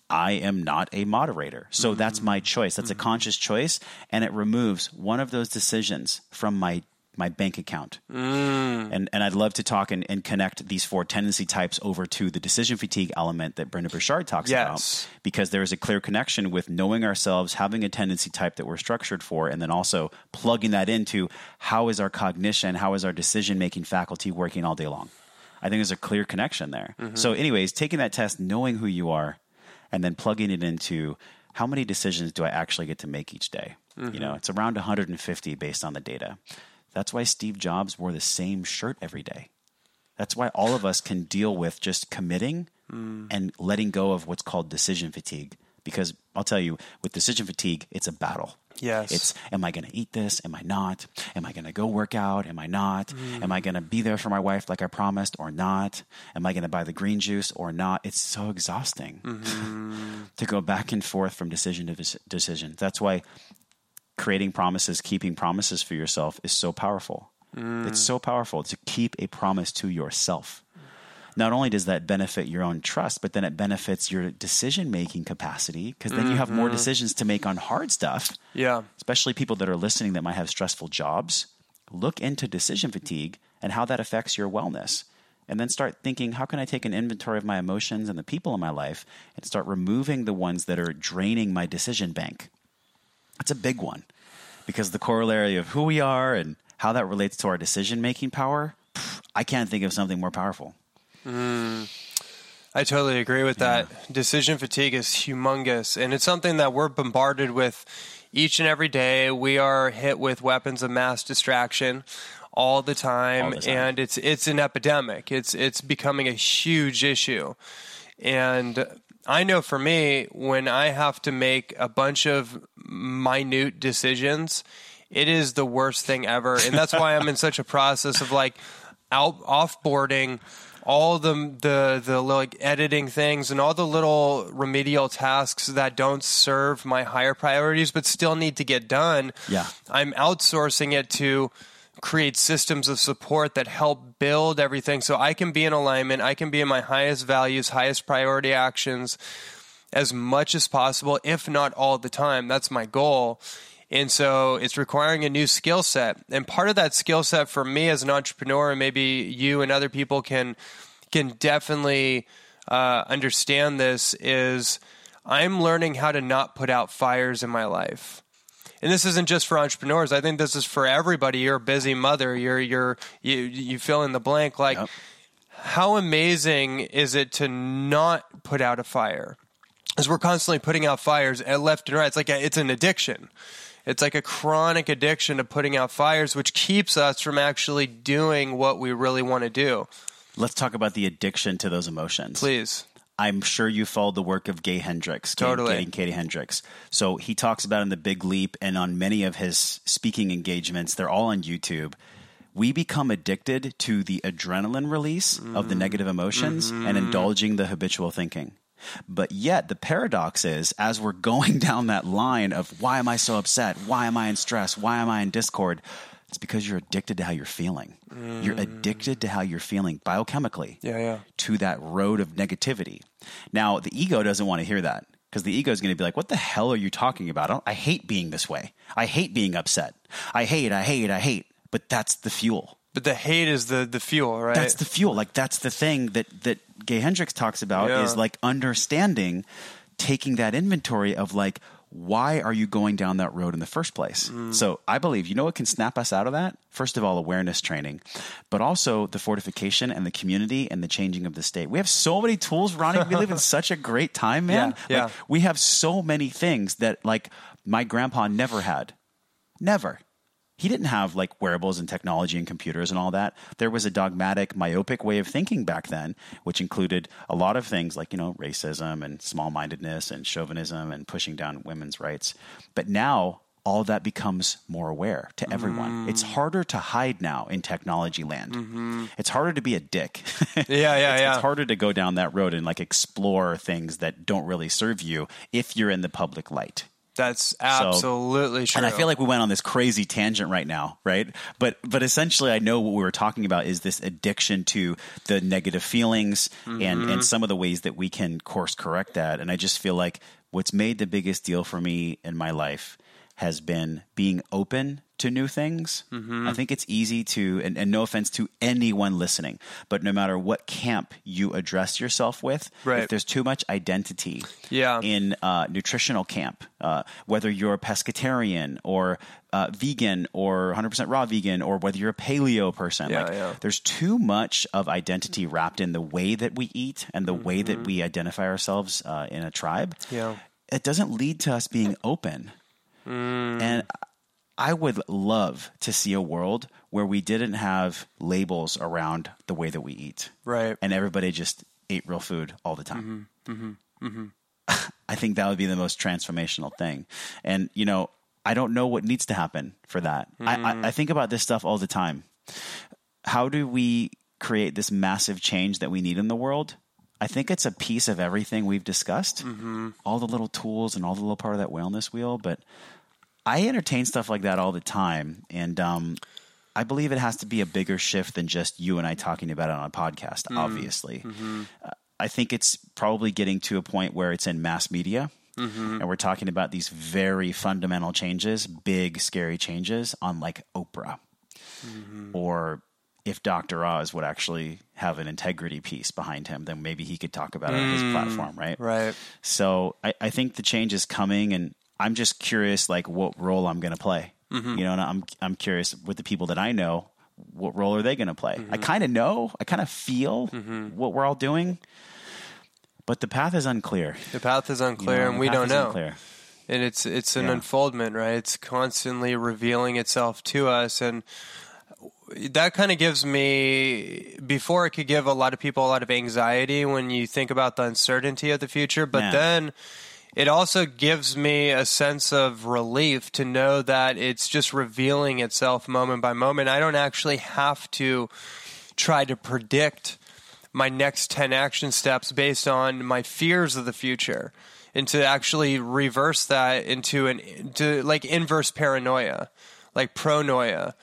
I am not a moderator. So that's my choice. That's a conscious choice and it removes one of those decisions from my my bank account. Mm. And and I'd love to talk and, and connect these four tendency types over to the decision fatigue element that Brendon Burchard talks Yes. about. Because there is a clear connection with knowing ourselves, having a tendency type that we're structured for, and then also plugging that into how is our cognition, how is our decision making faculty working all day long. I think there's a clear connection there. Mm-hmm. So, anyways, taking that test, knowing who you are, and then plugging it into how many decisions do I actually get to make each day? You mm-hmm. know, it's around 150 based on the data. That's why Steve Jobs wore the same shirt every day. That's why all of us can deal with just committing hmm. and letting go of what's called decision fatigue. Because I'll tell you, with decision fatigue, it's a battle. Yes. It's am I going to eat this? Am I not? Am I going to go work out? Am I not? Hmm. Am I going to be there for my wife like I promised or not? Am I going to buy the green juice or not? It's so exhausting mm-hmm. [laughs] to go back and forth from decision to decision. That's why creating promises, keeping promises for yourself is so powerful. Mm. It's so powerful to keep a promise to yourself. Not only does that benefit your own trust, but then it benefits your decision making capacity because then you have more mm-hmm. decisions to make on hard stuff Yeah. especially people that are listening that might have stressful jobs, look into decision fatigue and how that affects your wellness. And then start thinking, how can I take an inventory of my emotions and the people in my life and start removing the ones that are draining my decision bank? That's a big one because the corollary of who we are and how that relates to our decision making power, pff, I can't think of something more powerful. Mm. I totally agree with that. Decision fatigue is humongous, and it's something that we're bombarded with each and every day. We are hit with weapons of mass distraction all the time, All the time. and it's it's an epidemic. It's it's becoming a huge issue, and I know for me when I have to make a bunch of minute decisions, it is the worst thing ever, and that's why I'm in such a process of like out offboarding all the the the like editing things and all the little remedial tasks that don't serve my higher priorities but still need to get done. Yeah. I'm outsourcing it to create systems of support that help build everything so I can be in alignment, I can be in my highest values, highest priority actions as much as possible, if not all the time. That's my goal. And so it's requiring a new skill set. And part of that skill set for me as an entrepreneur, and maybe you and other people can can definitely uh, understand this, is I'm learning how to not put out fires in my life. And this isn't just for entrepreneurs. I think this is for everybody. You're a busy mother. You're you're you you fill in the blank. Like, Yep. how amazing is it to not put out a fire? Because we're constantly putting out fires at left and right. It's like a, it's an addiction. It's like a chronic addiction to putting out fires, which keeps us from actually doing what we really want to do. Let's talk about the addiction to those emotions. Please. I'm sure you followed the work of Gay Hendricks, Gay- Totally. Gay and Katie Hendricks. So he talks about in the Big Leap and on many of his speaking engagements. They're all on YouTube. We become addicted to the adrenaline release of the negative emotions mm-hmm. and indulging the habitual thinking. But yet, the paradox is, as we're [laughs] going down that line of why am I so upset? Why am I in stress? Why am I in discord? It's because you're addicted to how you're feeling. You're mm. addicted to how you're feeling biochemically Yeah, yeah. to that road of negativity. Now, the ego doesn't want to hear that because the ego is going to be like, "What the hell are you talking about? I, don't, I hate being this way. I hate being upset. I hate, I hate, I hate." But that's the fuel. But the hate is the the fuel, right? That's the fuel. Like that's the thing that that Gay Hendricks talks about Yeah. is like understanding, taking that inventory of like, why are you going down that road in the first place? Mm. So I believe you know what can snap us out of that. First of all, awareness training, but also the fortification and the community and the changing of the state. We have so many tools, Ronnie. We live in [laughs] such a great time, man. Yeah, Like, yeah. we have so many things that like my grandpa never had. Never he didn't have like wearables and technology and computers and all that. There was a dogmatic, myopic way of thinking back then, which included a lot of things like, you know, racism and small mindedness and chauvinism and pushing down women's rights. But now all that becomes more aware to everyone. Mm. It's harder to hide now in technology land. Mm-hmm. It's harder to be a dick. [laughs] yeah, yeah, it's, yeah. it's harder to go down that road and like explore things that don't really serve you if you're in the public light. That's absolutely true. And I feel like we went on this crazy tangent right now, right? But but essentially, I know what we were talking about is this addiction to the negative feelings and Mm-hmm. and some of the ways that we can course correct that. And I just feel like what's made the biggest deal for me in my life has been being open to new things. Mm-hmm. I think it's easy to, and, and no offense to anyone listening, but no matter what camp you address yourself with, Right. if there's too much identity Yeah. in uh, nutritional camp, uh, whether you're a pescatarian or uh, vegan or 100% raw vegan, or whether you're a paleo person, Yeah, like yeah. there's too much of identity wrapped in the way that we eat and the way that we identify ourselves uh, in a tribe. Mm-hmm. Yeah. It doesn't lead to us being open. Mm. And I would love to see a world where we didn't have labels around the way that we eat right. and everybody just ate real food all the time. Mm-hmm. [laughs] I think that would be the most transformational thing. And, you know, I don't know what needs to happen for that. I, Mm. I, I think about this stuff all the time. How do we create this massive change that we need in the world? I think it's a piece of everything we've discussed, Mm-hmm. all the little tools and all the little part of that wellness wheel. But I entertain stuff like that all the time. And, um, I believe it has to be a bigger shift than just you and I talking about it on a podcast, Mm. obviously. Mm-hmm. Uh, I think it's probably getting to a point where it's in mass media. Mm-hmm. And we're talking about these very fundamental changes, big, scary changes on like Oprah. Mm-hmm. Or if Dr. Oz would actually have an integrity piece behind him, then maybe he could talk about it on his platform, right? Mm. Right. So I, I think the change is coming, and I'm just curious, like what role I'm going to play. Mm-hmm. You know, and I'm I'm curious with the people that I know, what role are they going to play? Mm-hmm. I kind of know, I kind of feel what we're all doing, but the path is unclear. The path is you unclear, know, and we don't know. unclear. and it's it's an Yeah. unfoldment right it's constantly revealing itself to us and that kind of gives me before it could give a lot of people a lot of anxiety when you think about the uncertainty of the future but then it also gives me a sense of relief to know that it's just revealing itself moment by moment. I don't actually have to try to predict my next 10 action steps based on my fears of the future and to actually reverse that into an to like inverse paranoia like pronoia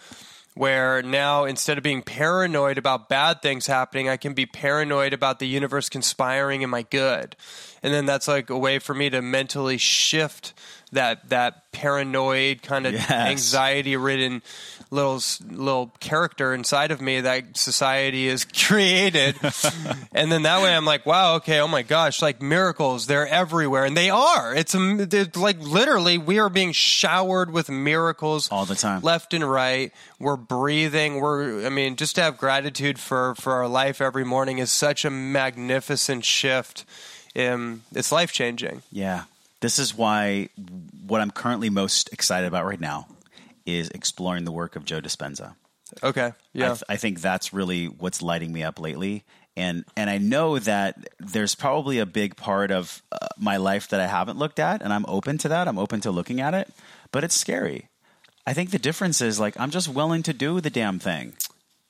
where now instead of being paranoid about bad things happening i can be paranoid about the universe conspiring in my good. And then that's like a way for me to mentally shift that that paranoid kind of Yes. anxiety ridden little little character inside of me that society has [laughs] created. [laughs] And then that way i'm like wow okay oh my gosh like miracles they're everywhere. And they are. It's, it's like literally we are being showered with miracles All the time. left and right. We're breathing. We're i mean just to have gratitude for for our life every morning is such a magnificent shift. Um, it's life changing Yeah. This is why what I'm currently most excited about right now is exploring the work of Joe Dispenza. okay I, yeah th- I think that's really what's lighting me up lately. And and I know that there's probably a big part of uh, my life that I haven't looked at, and I'm open to that. I'm open to looking at it, but it's scary. I think the difference is like I'm just willing to do the damn thing.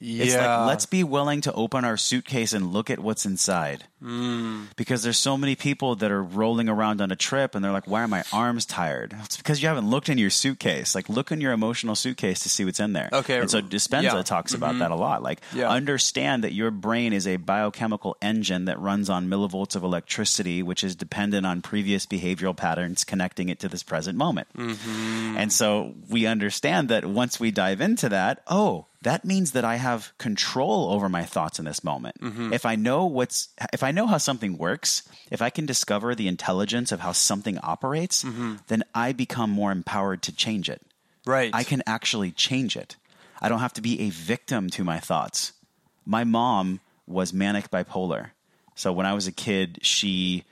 It's yeah like let's be willing to open our suitcase and look at what's inside. Mm. Because there's so many people that are rolling around on a trip and they're like, "Why are my arms tired?" It's because you haven't looked in your suitcase. Like look in your emotional suitcase to see what's in there. Okay. And so Dispenza Yeah. Mm-hmm. talks about that a lot. Like Yeah. understand that your brain is a biochemical engine that runs on millivolts of electricity, which is dependent on previous behavioral patterns connecting it to this present moment. Mm-hmm. And so we understand that once we dive into that, oh, that means that I have control over my thoughts in this moment. Mm-hmm. If I know what's if I know how something works, if I can discover the intelligence of how something operates, Mm-hmm. then I become more empowered to change it. right I can actually change it. I don't have to be a victim to my thoughts. My mom was manic bipolar. So when I was a kid, she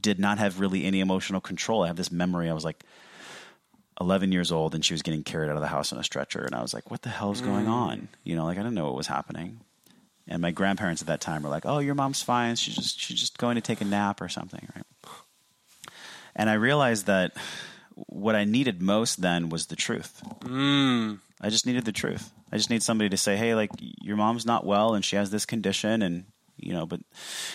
did not have really any emotional control. I have this memory. I was like 11 years old and she was getting carried out of the house on a stretcher. And I was like, what the hell is going mm. on? You know, like I didn't know what was happening. And my grandparents at that time were like, oh, your mom's fine. She's just, she's just going to take a nap or something. Right. And I realized that what I needed most then was the truth. Mm. I just needed the truth. I just need somebody to say, "Hey, like your mom's not well and she has this condition and you know, but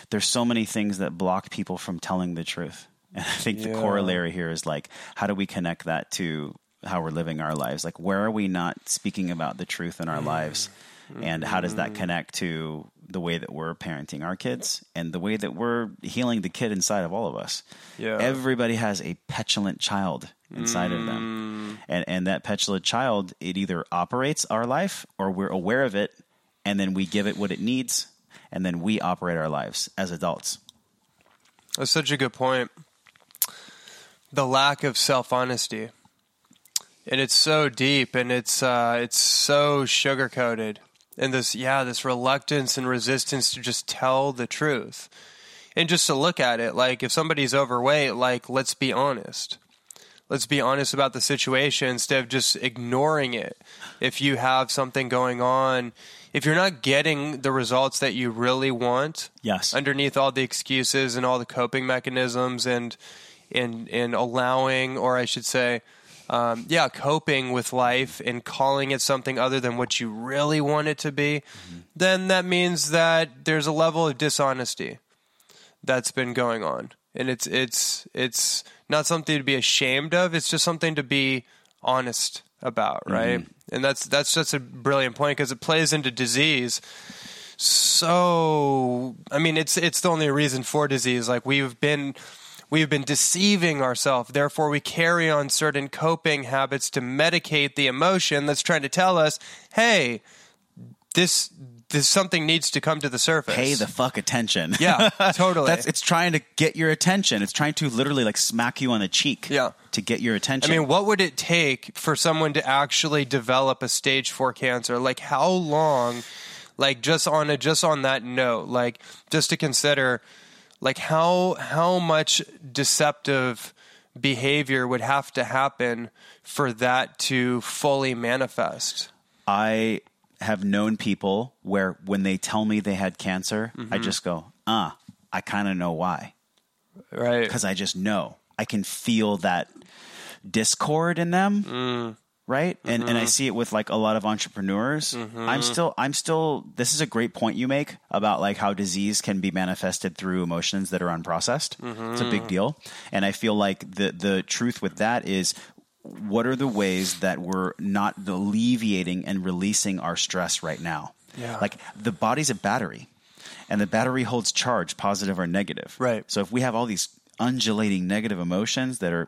there's so many things that block people from telling the truth." And I think the corollary here is like how do we connect that to how we're living our lives? Like where are we not speaking about the truth in our lives? Mm-hmm. And how does that mm-hmm. connect to the way that we're parenting our kids and the way that we're healing the kid inside of all of us? Yeah. Everybody has a petulant child inside of them. Mm. And and that petulant child, it either operates our life or we're aware of it and then we give it what it needs and then we operate our lives as adults. That's such a good point. The lack of self honesty. And it's so deep and it's uh, it's so sugar coated. And this yeah, this reluctance and resistance to just tell the truth. And just to look at it, like if somebody's overweight, like let's be honest. Let's be honest about the situation instead of just ignoring it. If you have something going on, if you're not getting the results that you really want, Yes. underneath all the excuses and all the coping mechanisms and in in allowing or I should say um, yeah coping with life and calling it something other than what you really want it to be then that means that there's a level of dishonesty that's been going on. And it's it's it's not something to be ashamed of. It's just something to be honest about right? And that's that's just a brilliant point because it plays into disease. So i mean it's it's the only reason for disease. Like we've been we've been deceiving ourselves therefore we carry on certain coping habits to medicate the emotion that's trying to tell us hey this this something needs to come to the surface Pay the fuck attention. Yeah, [laughs] totally. That's it's trying to get your attention. It's trying to literally like smack you on the cheek. Yeah. To get your attention. I mean, what would it take for someone to actually develop a stage four cancer? Like, how long? Like, just on a just on that note, like, just to consider, like, how how much deceptive behavior would have to happen for that to fully manifest? I have known people where when they tell me they had cancer, I Mm-hmm. just go, "Uh, I kind of know why." Right. Cuz I just know. I can feel that discord in them. Mm. Right? And and I mm-hmm. see it with like a lot of entrepreneurs. I'm mm-hmm. still I'm still this is a great point you make about like how disease can be manifested through emotions that are unprocessed. It's a big mm-hmm. deal. And I feel like the the truth with that is what are the ways that we're not alleviating and releasing our stress right now? Yeah. Like the body's a battery and the battery holds charge, positive or negative. Right. So if we have all these undulating negative emotions that are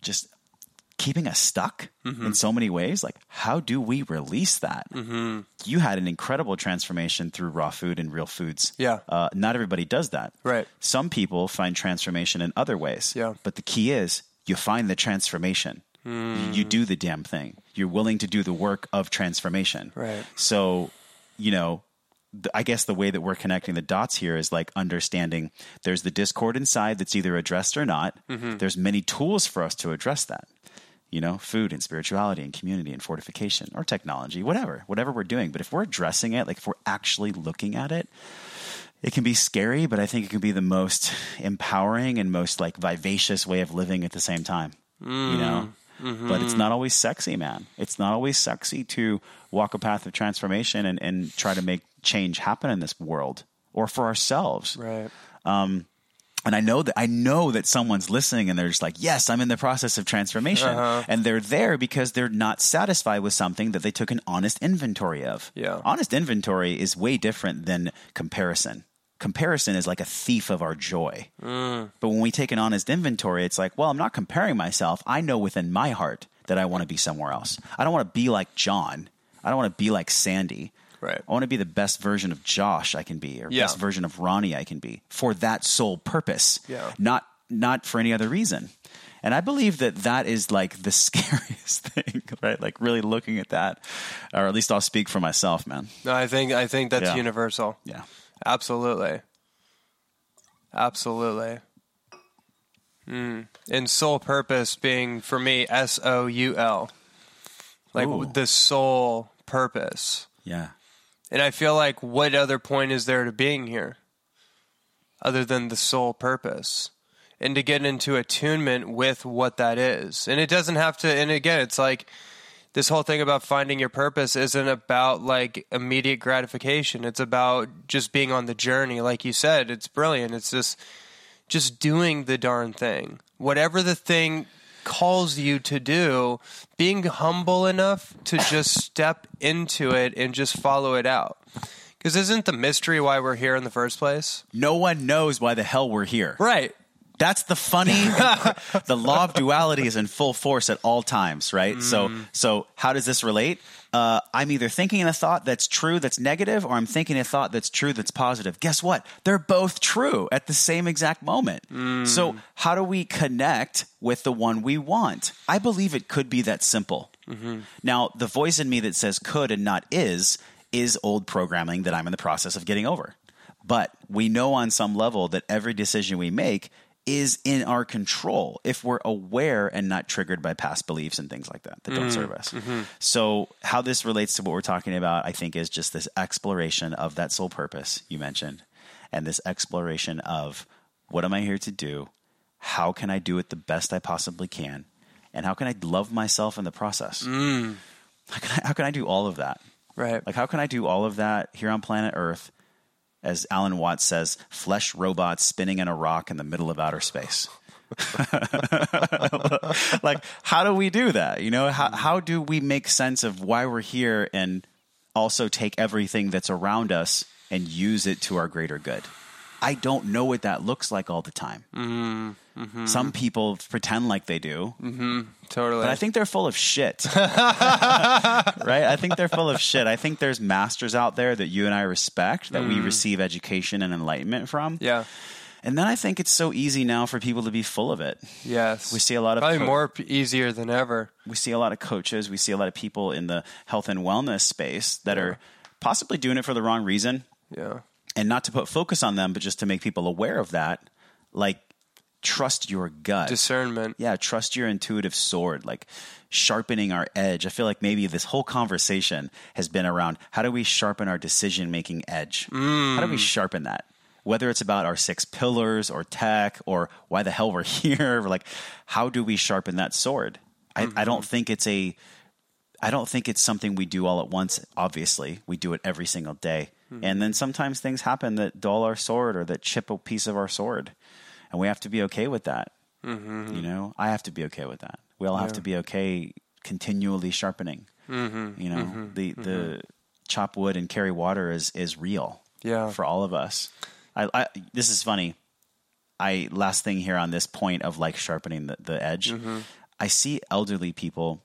just keeping us stuck Mm-hmm. in so many ways, like how do we release that? Mm-hmm. You had an incredible transformation through raw food and real foods. Yeah. Uh, not everybody does that. Right. Some people find transformation in other ways. Yeah. But the key is you find the transformation. You, you do the damn thing. You're willing to do the work of transformation. Right. So, you know, I guess the way that we're connecting the dots here is like understanding there's the discord inside that's either addressed or not. There's many tools for us to address that. You know, food and spirituality and community and fortification or technology, whatever, whatever we're doing. But if we're addressing it, like if we're actually looking at it, it can be scary, but I think it can be the most empowering and most like vivacious way of living at the same time. You know? Mm. Mm-hmm. But it's not always sexy, man. It's not always sexy to walk a path of transformation and, and try to make change happen in this world or for ourselves. Right. Um, And I know that I know that someone's listening and they're just like, "Yes, I'm in the process of transformation." Uh-huh. And they're there because they're not satisfied with something that they took an honest inventory of. Yeah. Honest inventory is way different than comparison. Comparison is like a thief of our joy. Mm. But when we take an honest inventory, it's like, well, I'm not comparing myself. I know within my heart that I want to be somewhere else. I don't want to be like John. I don't want to be like Sandy. Right. I want to be the best version of Josh I can be, or Yeah. best version of Ronnie I can be, for that sole purpose. Yeah. Not not for any other reason. And I believe that that is like the [laughs] scariest thing, right? Like really looking at that, or at least I'll speak for myself, man. No, I think I think that's Yeah. universal. Yeah. Absolutely. Absolutely. Mm. And sole purpose being for me S O U L. Like Ooh. the sole purpose. Yeah. And I feel like what other point is there to being here other than the sole purpose? And to get into attunement with what that is. And it doesn't have to, and again, it's like this whole thing about finding your purpose isn't about like immediate gratification. It's about just being on the journey. Like you said, it's brilliant. It's just, just doing the darn thing. Whatever the thing calls you to do, being humble enough to just step into it and just follow it out. Because isn't the mystery why we're here in the first place? No one knows why the hell we're here. Right. That's the funny. [laughs] the law of duality is in full force at all times, right? So, mm. so how does this relate? Uh, I'm either thinking a thought that's true, that's negative, or I'm thinking a thought that's true, that's positive. Guess what? They're both true at the same exact moment. So, how do we connect with the one we want? I believe it could be that simple. Now, the voice in me that says could and not is is old programming that I'm in the process of getting over. But we know on some level that every decision we make is in our control if we're aware and not triggered by past beliefs and things like that that don't mm-hmm. serve us. Mm-hmm. So, how this relates to what we're talking about, I think, is just this exploration of that soul purpose you mentioned and this exploration of what am I here to do? How can I do it the best I possibly can? And how can I love myself in the process? Mm. How, can I, how can I do all of that? Right. Like, how can I do all of that here on planet Earth? As Alan Watts says, flesh robots spinning in a rock in the middle of outer space. [laughs] like, how do we do that? You know, how, how do we make sense of why we're here and also take everything that's around us and use it to our greater good? I don't know what that looks like all the time. Mm. Mm-hmm. Some people pretend like they do, mm-hmm. totally. but I think they're full of shit. [laughs] [laughs] right? I think they're full of shit. I think there's masters out there that you and I respect, that we mm. receive education and enlightenment from. yeah. And then I think it's so easy now for people to be full of it. Yes. We see a lot of probably co- more p- easier than ever. We see a lot of coaches, we see a lot of people in the health and wellness space that are possibly doing it for the wrong reason. Yeah. And not to put focus on them, but just to make people aware of that. Like trust your gut. Discernment. yeah, trust your intuitive sword, like sharpening our edge. I feel like maybe this whole conversation has been around how do we sharpen our decision making edge? Mm. How do we sharpen that? Whether it's about our six pillars or tech or why the hell we're [laughs] here, like how do we sharpen that sword? I, I don't mm-hmm. think it's a I don't think it's something we do all at once. Obviously, we do it every single day. Mm-hmm. And then sometimes things happen that dull our sword or that chip a piece of our sword. And we have to be okay with that. Mm-hmm. You know, I have to be okay with that. We all have to be okay continually sharpening. Mm-hmm. You know, the the chop wood and carry water is is real. Yeah. for all of us. I, I this is funny. I last thing here on this point of like sharpening the, the edge. I see elderly people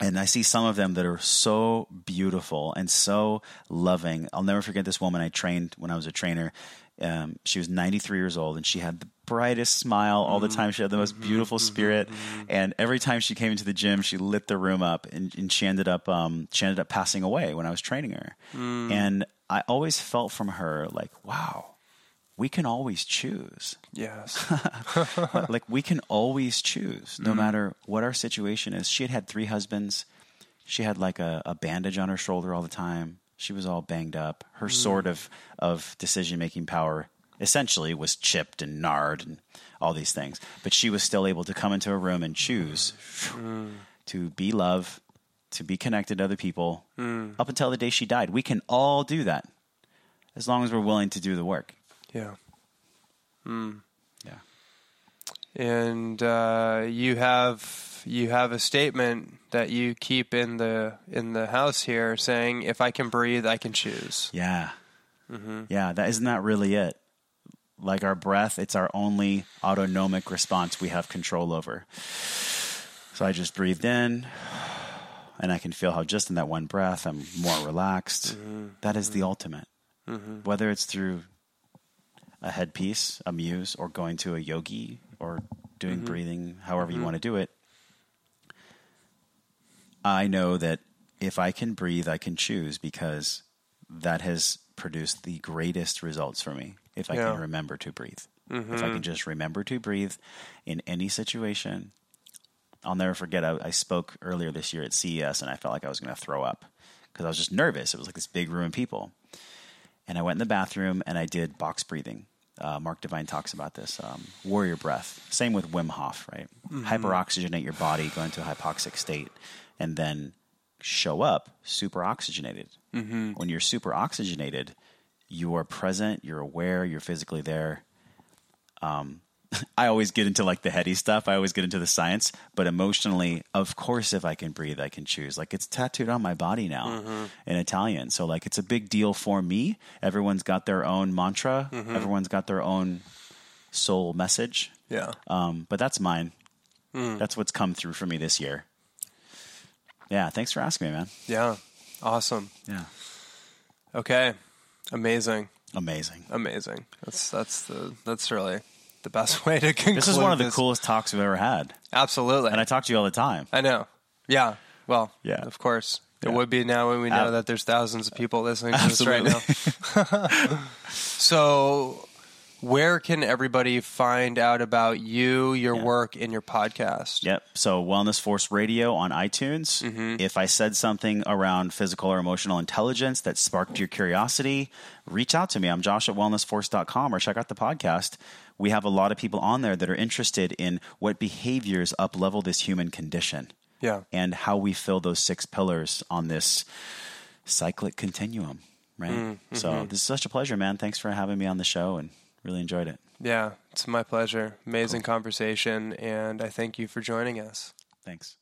and I see some of them that are so beautiful and so loving. I'll never forget this woman I trained when I was a trainer. Um, she was 93 years old and she had the brightest smile all the mm-hmm. time. She had the most mm-hmm. beautiful mm-hmm. spirit, and every time she came into the gym, she lit the room up. And, and she ended up um, she ended up passing away when I was training her. Mm. And I always felt from her like, wow, we can always choose. Yes. [laughs] [laughs] like we can always choose no mm. matter what our situation is. She had had three husbands. She had like a, a bandage on her shoulder all the time she was all banged up. Her hmm. sort of of decision making power essentially was chipped and gnarred and all these things. But she was still able to come into a room and choose hmm. to be love to be connected to other people hmm. up until the day she died. We can all do that as long as we're willing to do the work. Yeah. yeah. And uh, you have you have a statement that you keep in the in the house here saying, "If I can breathe, I can choose." Yeah. Mm-hmm. Yeah, that isn't that really it? Like our breath, it's our only autonomic response we have control over. So I just breathed in and I can feel how just in that one breath I'm more relaxed. Mm-hmm. That is the mm-hmm. ultimate. Whether it's through a headpiece, a muse, or going to a yogi or doing breathing, however you want to do it. I know that if I can breathe, I can choose because that has produced the greatest results for me. If I Yeah. can remember to breathe, if I can just remember to breathe in any situation, I'll never forget. I, I spoke earlier this year at CES and I felt like I was going to throw up because I was just nervous. It was like this big room of people. And I went in the bathroom and I did box breathing. Uh, Mark Divine talks about this um, warrior breath. Same with Wim Hof, right? Hyperoxygenate your body, go into a hypoxic state, and then show up super oxygenated. Mm-hmm. When you're super oxygenated, you are present, you're aware, you're physically there. Um, [laughs] I always get into like the heady stuff. I always get into the science, but emotionally, of course, if I can breathe, I can choose. Like it's tattooed on my body now in Italian. So like it's a big deal for me. Everyone's got their own mantra. Everyone's got their own soul message. Yeah. Um, but that's mine. That's what's come through for me this year. Yeah. Thanks for asking me, man. Yeah. Awesome. Yeah. Okay. Amazing. Amazing. Amazing. That's that's the that's really the best [laughs] way to conclude. This is one of the this. coolest talks we've ever had. Absolutely. And I talk to you all the time. I know. Yeah. Well, Yeah. of course. It Yeah. would be now when we know Ab- that there's thousands of people listening to this right now. [laughs] so, where can everybody find out about you, your work, and your podcast? Yep. So Wellness Force Radio on iTunes. Mm-hmm. If I said something around physical or emotional intelligence that sparked your curiosity, reach out to me. I'm Josh at wellnessforce.com or check out the podcast. We have a lot of people on there that are interested in what behaviors up level this human condition Yeah. and how we fill those six pillars on this cyclic continuum. Right. Mm, so mm-hmm. this is such a pleasure, man. Thanks for having me on the show and really enjoyed it. Yeah. It's my pleasure. Amazing conversation. And I thank you for joining us. Thanks.